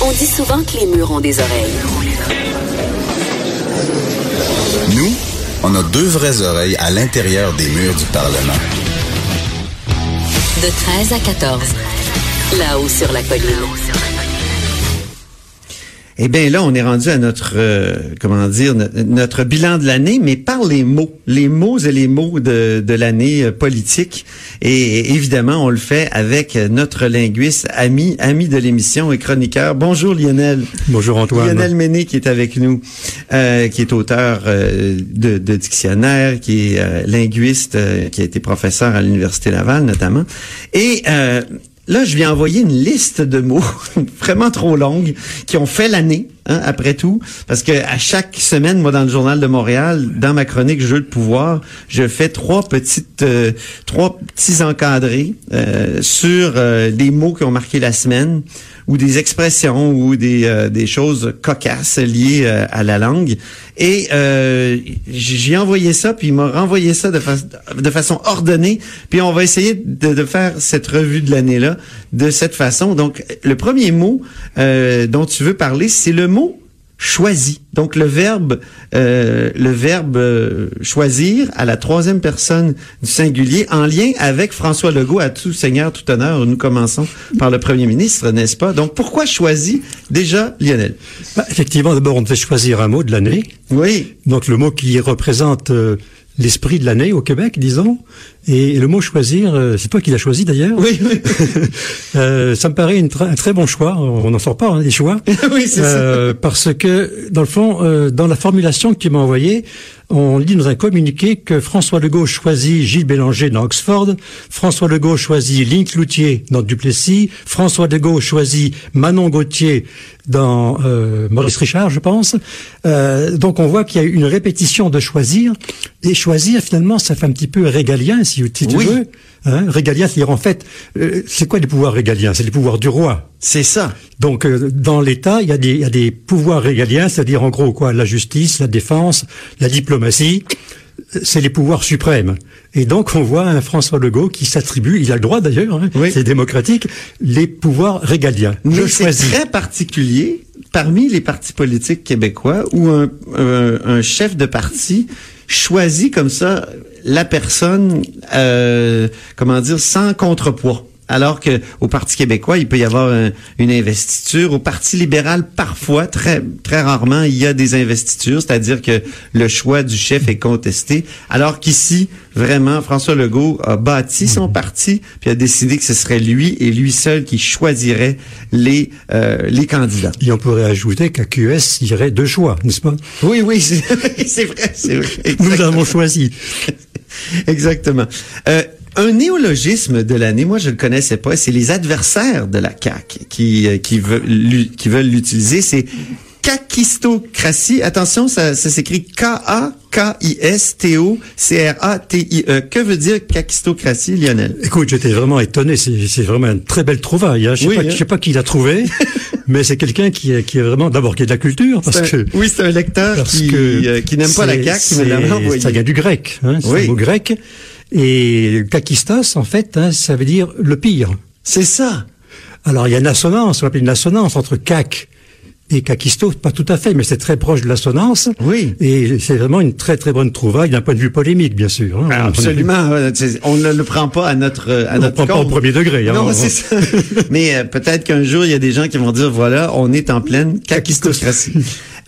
On dit souvent que les murs ont des oreilles. Nous, on a deux vraies oreilles à l'intérieur des murs du Parlement. De 13 à 14. Là-haut sur la colline. Eh bien là, on est rendu à notre euh, comment dire no- notre bilan de l'année, mais par les mots, les mots et les mots de, de l'année euh, politique. Et, évidemment, on le fait avec notre linguiste, ami, ami de l'émission et chroniqueur. Bonjour Lionel. Bonjour Antoine. Lionel Méné qui est avec nous, euh, qui est auteur euh, de, de dictionnaire, qui est euh, linguiste, euh, qui a été professeur à l'Université Laval notamment. Et euh, là, je viens envoyer une liste de mots vraiment trop longue qui ont fait l'année, hein, après tout, parce que à chaque semaine, moi, dans le journal de Montréal, dans ma chronique Jeu de pouvoir, je fais trois petites, euh, trois petits encadrés euh, sur euh, des mots qui ont marqué la semaine ou des expressions ou des, euh, des choses cocasses liées euh, à la langue. Et euh, j'ai envoyé ça, puis il m'a renvoyé ça de, de façon ordonnée. Puis on va essayer de, de faire cette revue de l'année-là de cette façon. Donc, le premier mot euh, dont tu veux parler, c'est le mot choisi. Donc le verbe, euh, le verbe euh, choisir à la troisième personne du singulier en lien avec François Legault à tout seigneur, tout honneur. Nous commençons par le premier ministre, n'est-ce pas? Donc pourquoi choisi déjà, Lionel? Bah, effectivement, d'abord, on devait choisir un mot de l'année. Oui, Donc, le mot qui représente euh, l'esprit de l'année au Québec, disons. Et le mot choisir, euh, c'est toi qui l'as choisi d'ailleurs. oui, oui, Euh, ça me paraît une un très bon choix. On n'en sort pas, hein, des choix. oui, c'est Euh, parce que, dans le fond, euh, dans la formulation que tu m'as envoyée, on dit dans un communiqué que François Legault choisit Gilles Bélanger dans Oxford, François Legault choisit Lynn Cloutier dans Duplessis, François Legault choisit Manon Gauthier dans euh, Maurice Richard, je pense. Euh, donc on voit qu'il y a une répétition de choisir, et choisir finalement ça fait un petit peu régalien, si, tu Oui. veux. Hein, régalien, c'est-à-dire en fait, euh, c'est quoi les pouvoirs régaliens? C'est les pouvoirs du roi. c'est ça. Donc euh, dans l'État, il y, a des, il y a des pouvoirs régaliens, c'est-à-dire en gros quoi, la justice, la défense, la diplomatie, c'est les pouvoirs suprêmes. Et donc on voit un François Legault qui s'attribue, il a le droit d'ailleurs, hein, Oui. c'est démocratique, les pouvoirs régaliens. Mais c'est très particulier parmi les partis politiques québécois où un, un- un chef de parti choisit comme ça la personne, euh, comment dire, sans contrepoids. Alors que au Parti québécois, il peut y avoir un- une investiture. Au Parti libéral, parfois, très très rarement, il y a des investitures, c'est-à-dire que le choix du chef est contesté. Alors qu'ici, vraiment, François Legault a bâti son parti, puis a décidé que ce serait lui et lui seul qui choisirait les euh, les candidats. Et on pourrait ajouter qu'à QS, il y aurait deux choix, n'est-ce pas? Oui, oui, c'est vrai, c'est vrai. Nous avons choisi. Exactement. Euh, un néologisme de l'année, moi je le connaissais pas, c'est les adversaires de la CAQ qui euh, qui veulent l'utiliser, c'est Kakistocratie. Attention, ça, ça s'écrit K-A-K-I-S-T-O-C-R-A-T-I-E. Que veut dire kakistocratie, Lionel? Écoute, j'étais vraiment étonné. C'est vraiment une très belle trouvaille. Hein. Je sais Oui, hein. sais pas qui l'a trouvé, mais c'est quelqu'un qui, est- qui est vraiment d'abord qui est de la culture parce un- que oui, c'est un lecteur qui, euh, qui n'aime pas la CAQ c'est-. Ça vient du grec, hein, c'est Oui. un mot grec. Et kakistos, en fait, hein, ça veut dire le pire. C'est ça. Alors il y a une assonance, on appelle une assonance entre kak et kakistos, pas tout à fait, mais c'est très proche de l'assonance. Oui. Et c'est vraiment une très très bonne trouvaille d'un point de vue polémique, bien sûr. hein. On- Absolument. On ne le prend pas à notre à On notre prend pas au premier degré. hein. Non, On- c'est ça. Mais euh, peut-être qu'un jour, il y a des gens qui vont dire, voilà, on est en pleine kakistocratie.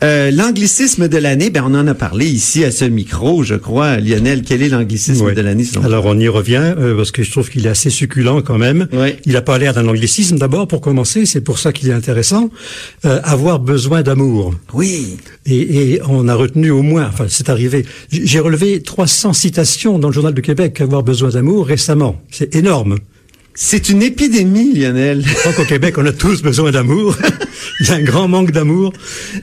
Euh, l'anglicisme de l'année, ben on en a parlé ici à ce micro, je crois. Lionel, quel est l'anglicisme de l'année selon? Alors on y revient euh, parce que je trouve qu'il est assez succulent quand même. Ouais. Il a pas l'air d'un anglicisme d'abord pour commencer, c'est pour ça qu'il est intéressant. Euh, avoir besoin d'amour. Oui. Et, et on a retenu au moins, enfin c'est arrivé, j'ai relevé 300 citations dans le journal de Québec avoir besoin d'amour récemment. C'est énorme. C'est une épidémie, Lionel. Je crois qu'au Québec, on a tous besoin d'amour. Il y a un grand manque d'amour.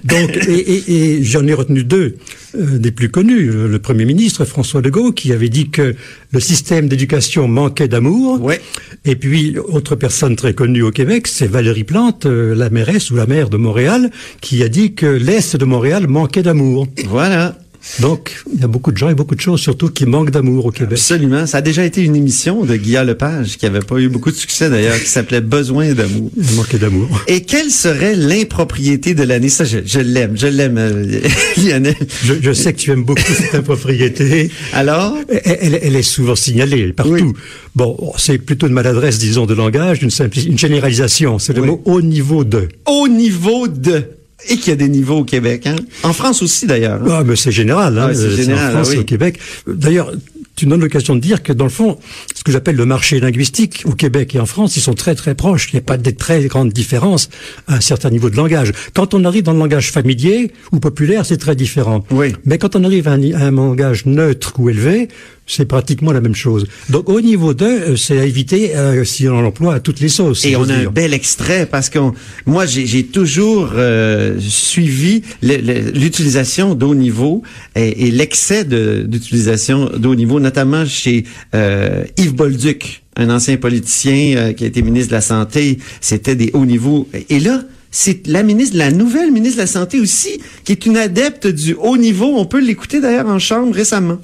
Donc, et, et, et j'en ai retenu deux euh, des plus connus. Le, le, Premier ministre François Legault qui avait dit que le système d'éducation manquait d'amour. Ouais. Et puis, autre personne très connue au Québec, c'est Valérie Plante, euh, la mairesse ou la maire de Montréal, qui a dit que l'Est de Montréal manquait d'amour. Voilà. Donc, il y a beaucoup de gens et beaucoup de choses, surtout, qui manquent d'amour au Québec. Absolument. Ça a déjà été une émission de Guillaume Lepage, qui avait pas eu beaucoup de succès d'ailleurs, qui s'appelait Besoin d'amour. Il manquait d'amour. Et quelle serait l'impropriété de l'année? Ça, je, l'aime, je l'aime, euh, Lionel. Je, je, sais que tu aimes beaucoup cette impropriété. Alors? Elle, elle, elle, est souvent signalée partout. Oui. Bon, c'est plutôt une maladresse, disons, de langage, une, une généralisation. C'est le oui. mot au niveau de. Au niveau de et qu'il y a des niveaux au Québec. Hein? En France aussi, d'ailleurs. Hein? Ah, mais c'est général. Hein? Ah, c'est général, en France, ah, oui. au Québec. D'ailleurs, tu me donnes l'occasion de dire que, dans le fond, ce que j'appelle le marché linguistique au Québec et en France, ils sont très très proches. Il n'y a pas de très grandes différences à un certain niveau de langage. Quand on arrive dans le langage familier ou populaire, c'est très différent. Oui. Mais quand on arrive à un, à un langage neutre ou élevé, c'est pratiquement la même chose. Donc au niveau de, c'est à éviter euh, si on l'emploie à toutes les sauces. Et si on a dire. un bel extrait parce que moi j'ai toujours euh, suivi l'utilisation d'haut niveau et, et l'excès d'utilisation d'haut niveau, notamment chez euh, Yves Bolduc, un ancien politicien euh, qui a été ministre de la Santé. C'était des hauts niveaux. Et là, c'est la ministre, la nouvelle ministre de la Santé aussi, qui est une adepte du haut niveau. On peut l'écouter d'ailleurs en chambre récemment.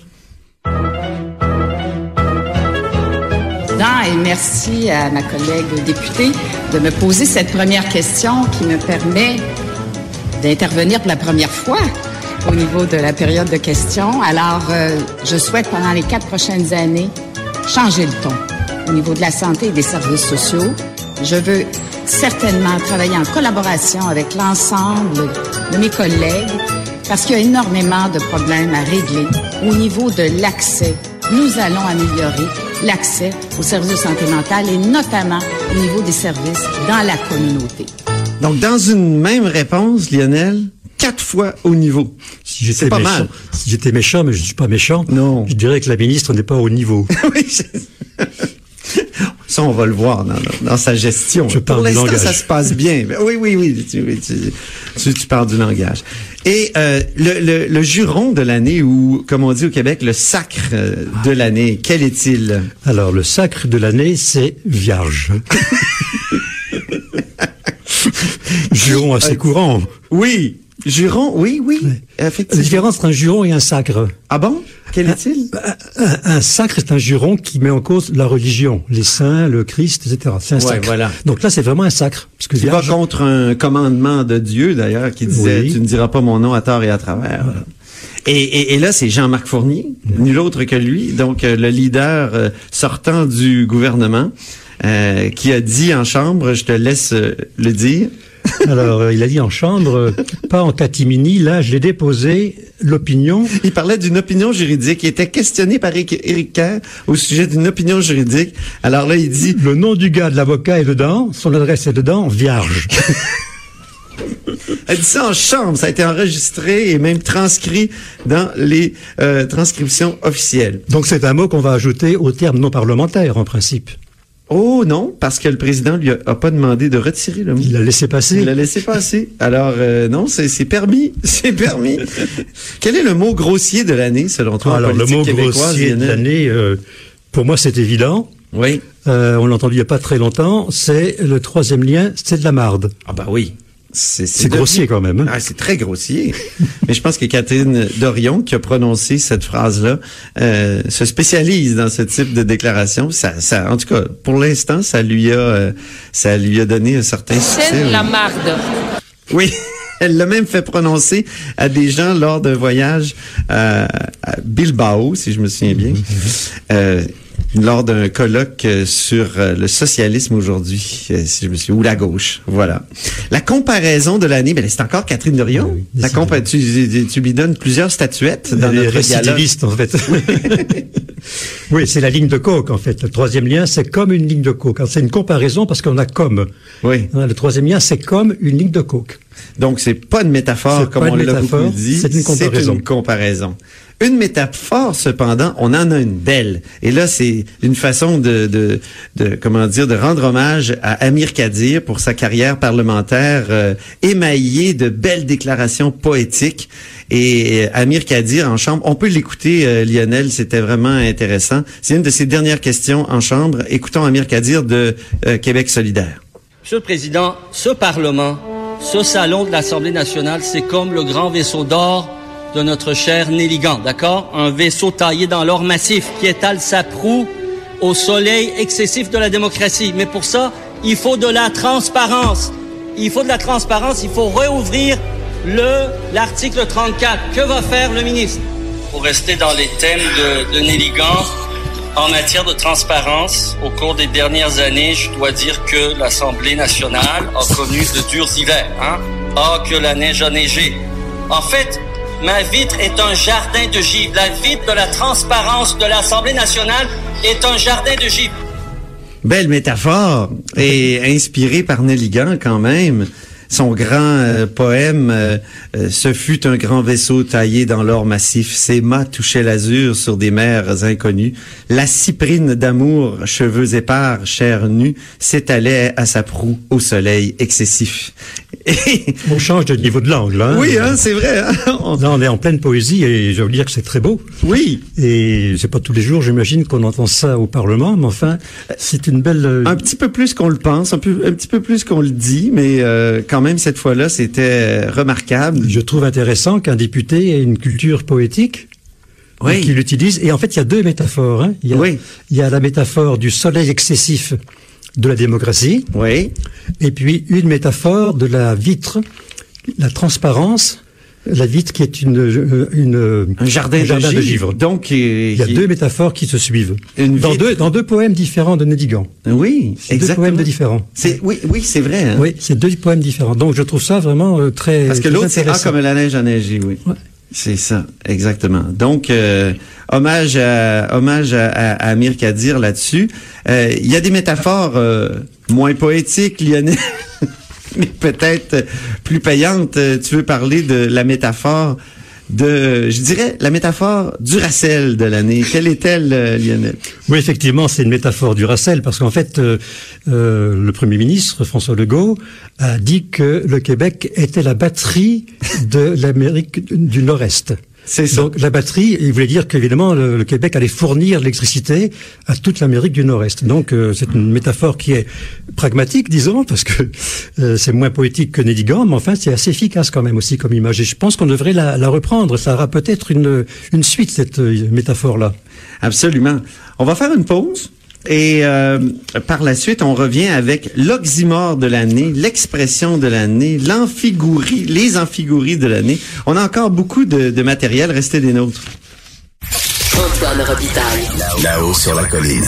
Et merci à ma collègue députée de me poser cette première question qui me permet d'intervenir pour la première fois au niveau de la période de questions. Alors, euh, je souhaite pendant les quatre prochaines années changer le ton au niveau de la santé et des services sociaux. Je veux certainement travailler en collaboration avec l'ensemble de mes collègues parce qu'il y a énormément de problèmes à régler au niveau de l'accès. Nous allons améliorer l'accès aux services de santé mentale et notamment au niveau des services dans la communauté. Donc, dans une même réponse, Lionel, quatre fois au niveau. Si j'étais pas méchant, mal. Si j'étais méchant, mais je ne suis pas méchant, non. je dirais que la ministre n'est pas au niveau. oui, ça, on va le voir dans, dans sa gestion. Je Pour l'instant, ça se passe bien. Oui, oui, oui, tu, tu, tu, tu parles du langage. Et euh, le, le, le, juron de l'année, ou comme on dit au Québec, le sacre de l'année, quel est-il? Alors, le sacre de l'année, c'est vierge. juron assez courant. Oui, Juron, oui, oui. La différence entre un juron et un sacre. Ah bon? Quel est-il? Un, un, un, sacre est un juron qui met en cause la religion, les saints, le Christ, etc. C'est un ouais, sacre. Voilà. Donc là, c'est vraiment un sacre. Parce que va contre un commandement de Dieu, d'ailleurs, qui disait oui. Tu ne diras pas mon nom à tort et à travers. Voilà. Et, et, et, là, c'est Jean-Marc Fournier, mmh. nul autre que lui, donc euh, le leader euh, sortant du gouvernement, euh, qui a dit en chambre, je te laisse le dire, alors, euh, il a dit en chambre, euh, pas en catimini, là, je l'ai déposé, l'opinion. Il parlait d'une opinion juridique. Il était questionné par Éric Kerr au sujet d'une opinion juridique. Alors là, il dit... Le nom du gars, de l'avocat est dedans, son adresse est dedans, vierge. Elle dit ça en chambre, ça a été enregistré et même transcrit dans les euh, transcriptions officielles. Donc c'est un mot qu'on va ajouter au terme non parlementaire, en principe. Oh non, parce que le président lui a, a pas demandé de retirer le mot. Il l'a laissé passer. Il l'a laissé passer. Alors euh, non, c'est permis, c'est permis. Quel est le mot grossier de l'année selon toi Alors le mot grossier de l'année, euh, pour moi c'est évident. Oui. Euh, on l'a entendu il n'y a pas très longtemps. C'est le troisième lien, c'est de la marde. Ah bah oui. C'est grossier quand même. Hein? Ah, c'est très grossier. Mais je pense que Catherine Dorion, qui a prononcé cette phrase-là, euh, se spécialise dans ce type de déclaration. Ça, ça, en tout cas, pour l'instant, ça lui a, euh, ça lui a donné un certain succès. C'est la marde. Oui. Elle l'a même fait prononcer à des gens lors d'un voyage à, à Bilbao, si je me souviens bien. Euh, lors d'un colloque sur le socialisme aujourd'hui, si je me suis ou la gauche, voilà. La comparaison de l'année, ben c'est encore Catherine Dorion. Oui, la compa tu, tu, tu, lui donnes plusieurs statuettes dans Les notre récidivistes, en fait. oui, c'est la ligne de coke, en fait. Le troisième lien, c'est comme une ligne de coke. C'est une comparaison parce qu'on a comme. Oui. Le troisième lien, c'est comme une ligne de coke. Donc, c'est pas une métaphore, comme on l'a beaucoup dit. C'est une comparaison. C'est une comparaison. Une métaphore, cependant, on en a une belle. Et là, c'est une façon de, de, de, comment dire, de rendre hommage à Amir Kadir pour sa carrière parlementaire euh, émaillée de belles déclarations poétiques. Et euh, Amir Kadir en chambre, on peut l'écouter, euh, Lionel, c'était vraiment intéressant. C'est une de ses dernières questions en chambre. Écoutons Amir Kadir de euh, Québec solidaire. Monsieur le Président, ce Parlement, ce salon de l'Assemblée nationale, c'est comme le grand vaisseau d'or de notre cher Néligan, d'accord? Un vaisseau taillé dans l'or massif qui étale sa proue au soleil excessif de la démocratie. Mais pour ça, il faut de la transparence. Il faut de la transparence, il faut réouvrir le l'article 34. Que va faire le ministre? Pour rester dans les thèmes de, de Néligan, en matière de transparence, au cours des dernières années, je dois dire que l'Assemblée nationale a connu de durs hivers. Ah, que la neige a neigé. En fait, Ma vitre est un jardin de givre. La vitre de la transparence de l'Assemblée nationale est un jardin de givre. Belle métaphore et inspirée par Nelligan quand même. Son grand euh, poème euh, euh, Ce fut un grand vaisseau taillé dans l'or massif. Ses mâts touchaient l'azur sur des mers inconnues. La cyprine d'amour, cheveux épars, chair nue, s'étalait à sa proue au soleil excessif. On change de niveau de langue, là. Hein? Oui, hein, c'est vrai. Hein? On... Là, on est en pleine poésie et je veux dire que c'est très beau. Oui. Et c'est pas tous les jours, j'imagine, qu'on entend ça au Parlement, mais enfin, c'est une belle... Un petit peu plus qu'on le pense, un, peu, un petit peu plus qu'on le dit, mais euh, quand même, cette fois-là, c'était remarquable. Je trouve intéressant qu'un député ait une culture poétique. Oui. Qu'il utilise. Et en fait, il y a deux métaphores. Il, y a, oui. il y a la métaphore du soleil excessif de la démocratie. Oui. Et puis une métaphore de la vitre, la transparence. La vitre qui est une, une un jardin, un jardin de, de, givre. Donc il y a qui... deux métaphores qui se suivent Une dans vitre. deux dans deux poèmes différents de Nédigan. Oui, exactement. Deux poèmes de différents. C'est oui, oui, c'est vrai. Hein? Oui, c'est deux poèmes différents. Donc je trouve ça vraiment euh, très parce que l'autre c'est ah comme la neige a neigé, oui. Ouais. C'est ça, exactement. Donc, euh, hommage à hommage à, à, Amir Kadir là-dessus. Euh, il y a des métaphores euh, moins poétiques, Lionel, mais peut-être plus payantes. Tu veux parler de la métaphore de, je dirais, la métaphore du Racel de l'année. Quelle est-elle, euh, Lionel? Oui, effectivement, c'est une métaphore du Racel, parce qu'en fait, euh, euh, le Premier ministre, François Legault, a dit que le Québec était la batterie de l'Amérique du Nord-Est. C'est ça. Donc la batterie, il voulait dire qu'évidemment le, le, Québec allait fournir l'électricité à toute l'Amérique du Nord-Est. Donc euh, c'est une métaphore qui est pragmatique, disons, parce que euh, c'est moins poétique que Nédigan, mais enfin c'est assez efficace quand même aussi comme image. Et je pense qu'on devrait la, la, reprendre. Ça aura peut-être une, une suite cette euh, métaphore-là. Absolument. On va faire une pause. Et euh, par la suite, on revient avec l'oxymore de l'année, l'expression de l'année, l'amphigourie, les amphigouries de l'année. On a encore beaucoup de, de matériel. Restez des nôtres. Antoine Robitaille. Là-haut sur la colline.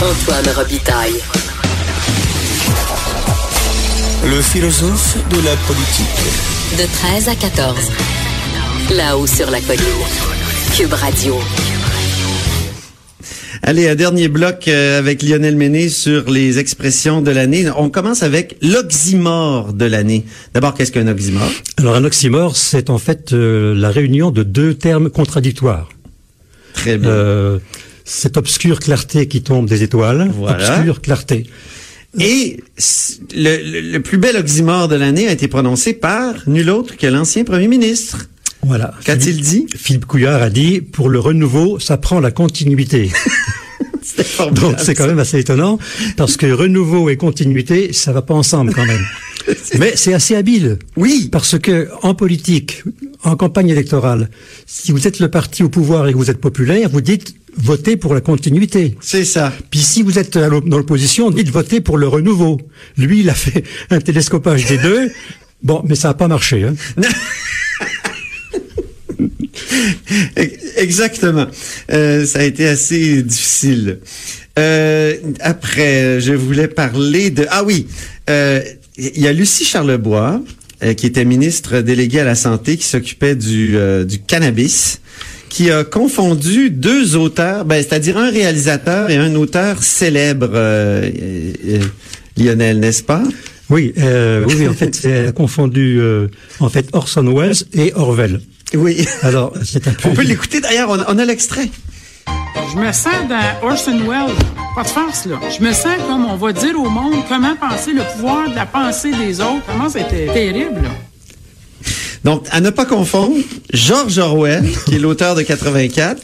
Antoine Robitaille. Le philosophe de la politique. De 13 à 14. Là-haut sur la colline. Cube Radio. Allez, un dernier bloc euh, avec Lionel Méné sur les expressions de l'année. On commence avec l'oxymore de l'année. D'abord, qu'est-ce qu'un oxymore? Alors, un oxymore, c'est en fait euh, la réunion de deux termes contradictoires. Très bien. Euh, cette obscure clarté qui tombe des étoiles. Voilà. Obscure clarté. Et le, le, le plus bel oxymore de l'année a été prononcé par nul autre que l'ancien premier ministre. Voilà. Qu'a-t-il dit? Philippe Couillard a dit, pour le renouveau, ça prend la continuité. Donc c'est quand même assez étonnant, parce que renouveau et continuité, ça va pas ensemble quand même. Mais c'est assez habile. Oui. Parce que en politique, en campagne électorale, si vous êtes le parti au pouvoir et que vous êtes populaire, vous dites votez pour la continuité. C'est ça. Puis si vous êtes dans l'opposition, dites votez pour le renouveau. Lui, il a fait un télescopage des deux. Bon, mais ça n'a pas marché. Hein. Exactement. Euh, ça a été assez difficile. Euh, après, je voulais parler de... Ah oui, euh, il y a Lucie Charlebois, euh, qui était ministre déléguée à la Santé, qui s'occupait du, euh, du cannabis, qui a confondu deux auteurs, ben, c'est-à-dire un réalisateur et un auteur célèbre, euh, Lionel, n'est-ce pas? Oui, oui, oui, en fait, elle a confondu en fait Orson Welles et Orwell. Oui. Alors, c'est un peu... On peut l'écouter d'ailleurs, on, on a l'extrait. Je me sens dans Orson Welles. Pas de farce, là. Je me sens comme on va dire au monde comment penser le pouvoir de la pensée des autres. Comment c'était terrible, là. Donc, à ne pas confondre, George Orwell, qui est l'auteur de 84,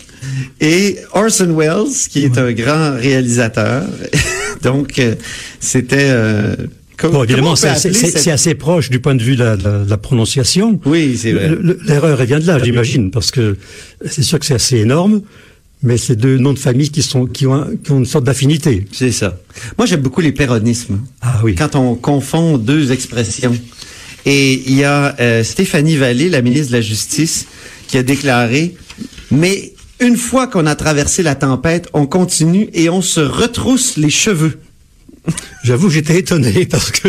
et Orson Welles, qui est un grand réalisateur. Donc, euh, c'était... Euh, Bon, évidemment, c'est cette- assez proche du point de vue de la, prononciation. Oui, c'est vrai. Le- le- L'erreur, elle vient de là, j'imagine, parce que c'est sûr que c'est assez énorme, mais c'est deux noms de famille qui sont qui ont, un- qui ont une sorte d'affinité. C'est ça. Moi, j'aime beaucoup les péronismes. Ah oui. Quand on confond deux expressions. Et il y a euh, Stéphanie Vallée, la ministre de la Justice, qui a déclaré, mais une fois qu'on a traversé la tempête, on continue et on se retrousse les cheveux. J'avoue que j'étais étonné parce que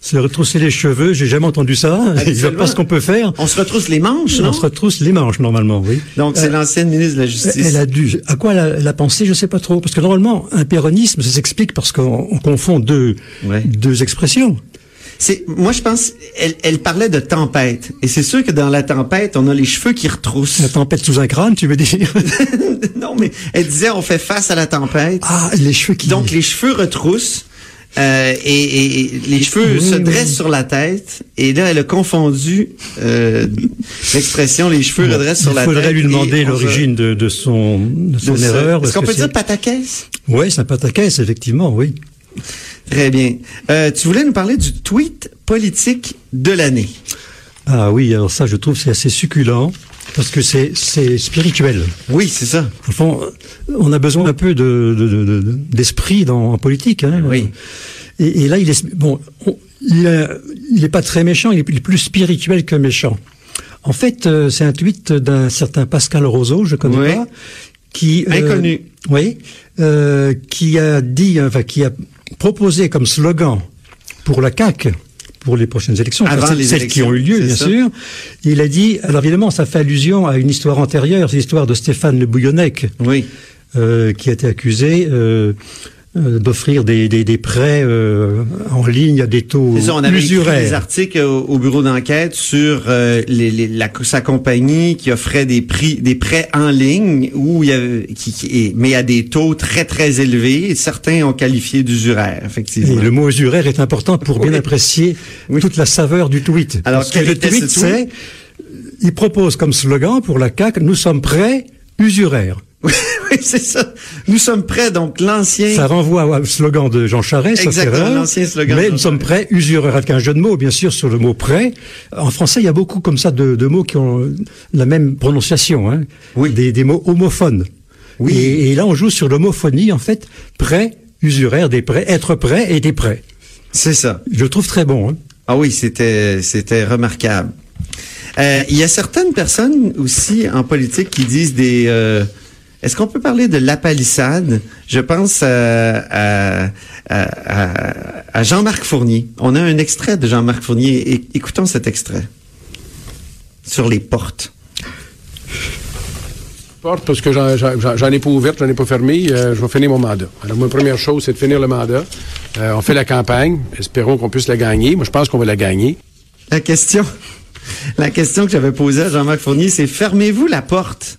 se retrousser les cheveux, j'ai jamais entendu ça. A Habituellement, pas ce qu'on peut faire. On se retrousse les manches, non? On se retrousse les manches normalement, oui. Donc, c'est Euh, l'ancienne ministre de la Justice. Elle a dû. À quoi elle a, pensé Je sais pas trop, parce que normalement, un péronisme, ça s'explique parce qu'on on confond deux Ouais. deux expressions. C'est, moi, je pense, elle, elle parlait de tempête. Et c'est sûr que dans la tempête, on a les cheveux qui retroussent. La tempête sous un crâne, tu veux dire? Non, mais elle disait, on fait face à la tempête. Ah, les cheveux qui. Donc, les cheveux retroussent. Euh, et, les cheveux Oui, se oui. dressent sur la tête. Et là, elle a confondu euh, l'expression les cheveux redressent sur Il la tête. faudrait lui demander l'origine de, de son de son de erreur. Est-ce qu'on que peut dire pataquès? Oui, c'est un pataquès, effectivement, oui. Très bien. Euh, tu voulais nous parler du tweet politique de l'année. Ah oui, alors ça, je trouve, c'est assez succulent parce que c'est c'est spirituel. Oui, c'est ça. Au fond, on a besoin un peu de de- de- de- d'esprit dans en politique. Hein. Oui. Et, et là, il est bon. on- il est, il est pas très méchant. Il est, plus spirituel que méchant. En fait, euh, c'est un tweet d'un certain Pascal Roseau, je connais Oui. pas, qui euh, Inconnu. oui, euh, qui a dit, enfin, qui a proposé comme slogan pour la CAQ pour les prochaines élections, Avant celles, les celles qui ont eu lieu, bien ça. sûr. Il a dit, alors évidemment, ça fait allusion à une histoire antérieure, c'est l'histoire de Stéphane Le Bouillonnec, Oui. euh, qui a été accusé euh, euh, d'offrir des, des, des prêts euh, en ligne à des taux ça, on avait écrit des articles au, au bureau d'enquête sur euh, les, les- la, sa compagnie qui offrait des prix, des prêts en ligne où il y avait, qui, qui- et- mais à des taux très très élevés. Et certains ont qualifié d'usuraire, Et effectivement. le mot usuraire est important pour bien apprécier Oui. toute la saveur du tweet. Alors, Parce que quel le était ce tweet, tweet? c'est, il propose comme slogan pour la CAQ, nous sommes prêts, usuraires. oui, c'est ça. Nous sommes prêts, donc l'ancien. Ça renvoie au slogan de Jean Charest, Exactement, l'ancien slogan Mais nous sommes prêts, usuraires, avec un jeu de mots, bien sûr, sur le mot prêt. En français, il y a beaucoup comme ça de, de mots qui ont la même prononciation, hein. Oui. Des, des mots homophones. Oui. Et, et là, on joue sur l'homophonie, en fait, prêt, usuraire, des prêts, être prêt et des prêts. C'est ça. Je le trouve très bon. Hein. Ah oui, c'était c'était remarquable. Euh, Il y a certaines personnes aussi en politique qui disent des. euh, Est-ce qu'on peut parler de la palissade Je pense à, à, à- à- à Jean-Marc Fournier. On a un extrait de Jean-Marc Fournier. É- écoutons cet extrait sur les portes. porte parce que j'en ai pas ouverte, j'en ai pas fermé. euh, je vais finir mon mandat. Alors, ma première chose, c'est de finir le mandat. Euh, on fait la campagne. Espérons qu'on puisse la gagner. Moi, je pense qu'on va la gagner. La question, la question que j'avais posée à Jean-Marc Fournier, c'est fermez-vous la porte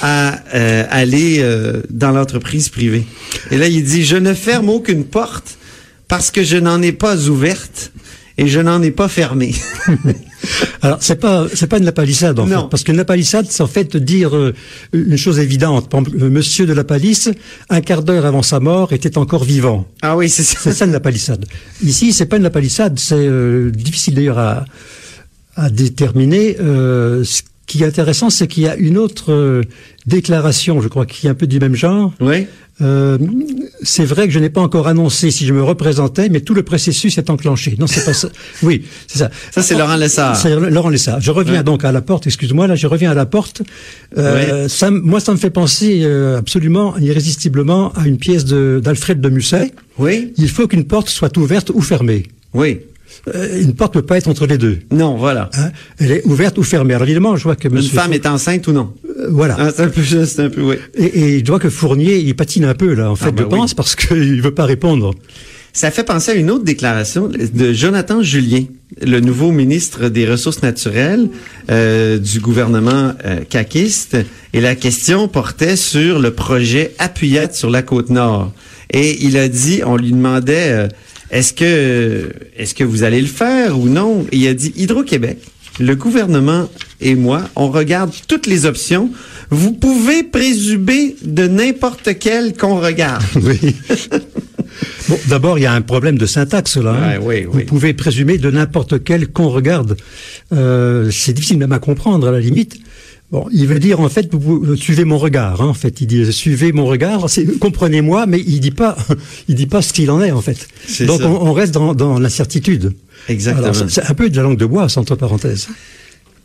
à euh, aller euh, dans l'entreprise privée? Et là, il dit je ne ferme aucune porte parce que je n'en ai pas ouverte et je n'en ai pas fermé. Alors, c'est pas, c'est pas une lapalissade, en Non. fait. Parce qu'une lapalissade, c'est en fait dire euh, une chose évidente. Par exemple, monsieur de la palisse, un quart d'heure avant sa mort, était encore vivant. ah oui, c'est ça. C'est ça une lapalissade. Ici, c'est pas une lapalissade, c'est euh, difficile d'ailleurs à, à déterminer. Euh, ce qui est intéressant, c'est qu'il y a une autre euh, déclaration, je crois, qui est un peu du même genre. Oui. Euh, c'est vrai que je n'ai pas encore annoncé si je me représentais, mais tout le processus est enclenché. Non, c'est pas ça. Oui, c'est ça. Ça, c'est Laurent Lessard. C'est Laurent Lessard. Je reviens Ouais. donc à la porte. Excuse-moi, là, je reviens à la porte. Euh, ça, moi, ça me fait penser euh, absolument, irrésistiblement, à une pièce de- d'Alfred de Musset. Oui. Il faut qu'une porte soit ouverte ou fermée. Oui. Euh, une porte ne peut pas être entre les deux. Non, voilà. hein? Elle est ouverte ou fermée. Alors évidemment, je vois que Une femme est enceinte ou non? Euh, voilà. ah, C'est un peu juste, un peu, oui. Et, et je vois que Fournier, il patine un peu là, en fait, bah je pense, parce qu'il veut pas répondre. Ça fait penser à une autre déclaration de Jonathan Julien, le nouveau ministre des Ressources naturelles euh, du gouvernement euh, caquiste, et la question portait sur le projet Appuyette sur la côte nord. Et il a dit, on lui demandait, est-ce que est-ce que vous allez le faire ou non? Et il a dit Hydro-Québec, le gouvernement et moi, on regarde toutes les options. Vous pouvez présumer de n'importe quelle qu'on regarde. Oui. Bon, d'abord, il y a un problème de syntaxe là. hein. Ouais, oui, Vous oui. pouvez présumer de n'importe quel qu'on regarde. Euh, c'est difficile même à comprendre à la limite. Bon, il veut dire en fait, vous, vous suivez mon regard. hein, en fait, il dit suivez mon regard. c'est- Comprenez-moi, mais il dit pas, il dit pas ce qu'il en est en fait. C'est Donc on, on reste dans, dans l'incertitude. Exactement. C'est- un peu de la langue de bois, entre parenthèses.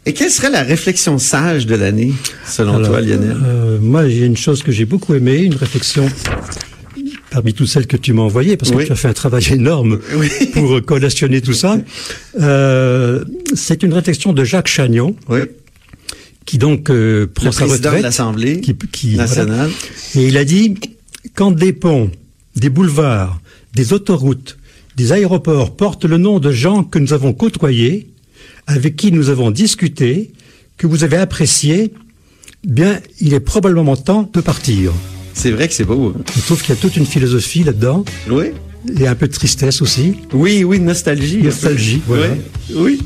Et quelle serait la réflexion sage de l'année, selon Alors, toi, Lionel? euh, Moi, j'ai une chose que j'ai beaucoup aimée, une réflexion parmi toutes celles que tu m'as envoyées, parce que Oui. tu as fait un travail énorme Oui. pour euh, collationner tout ça. Euh, c'est une réflexion de Jacques Chagnon, Oui. Qui donc euh, prend Le sa retraite. de l'Assemblée qui- qui- nationale. Et il a dit, quand des ponts, des boulevards, des autoroutes, des aéroports portent le nom de gens que nous avons côtoyés, avec qui nous avons discuté, que vous avez apprécié, bien, il est probablement temps de partir. C'est vrai que c'est beau. hein? Je trouve qu'il y a toute une philosophie là-dedans, Oui. Et un peu de tristesse aussi. Oui, oui, nostalgie. Nostalgie, voilà. Oui, oui.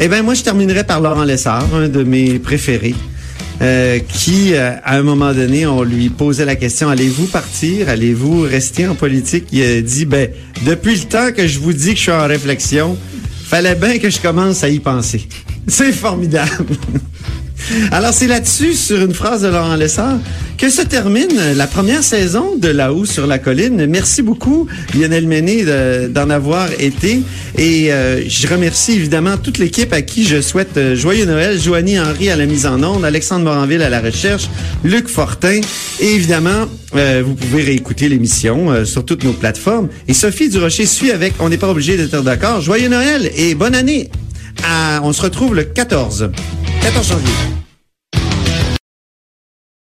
Eh bien, moi, je terminerai par Laurent Lessard, un de mes préférés, euh, qui, euh, à un moment donné, on lui posait la question, allez-vous partir? Allez-vous rester en politique? Il a dit, ben, depuis le temps que je vous dis que je suis en réflexion, fallait bien que je commence à y penser. C'est formidable. Alors, c'est là-dessus, sur une phrase de Laurent Lessard, que se termine la première saison de Là-haut sur la colline. Merci beaucoup, Lionel Méné, de- d'en avoir été. Et euh, je remercie évidemment toute l'équipe à qui je souhaite euh, joyeux Noël. Joanie Henry à la mise en onde, Alexandre Moranville à la recherche, Luc Fortin. Et évidemment, euh, vous pouvez réécouter l'émission sur toutes nos plateformes. Et Sophie Durocher suit avec On n'est pas obligé d'être d'accord. Joyeux Noël et bonne année. On se retrouve le 14. 14 janvier.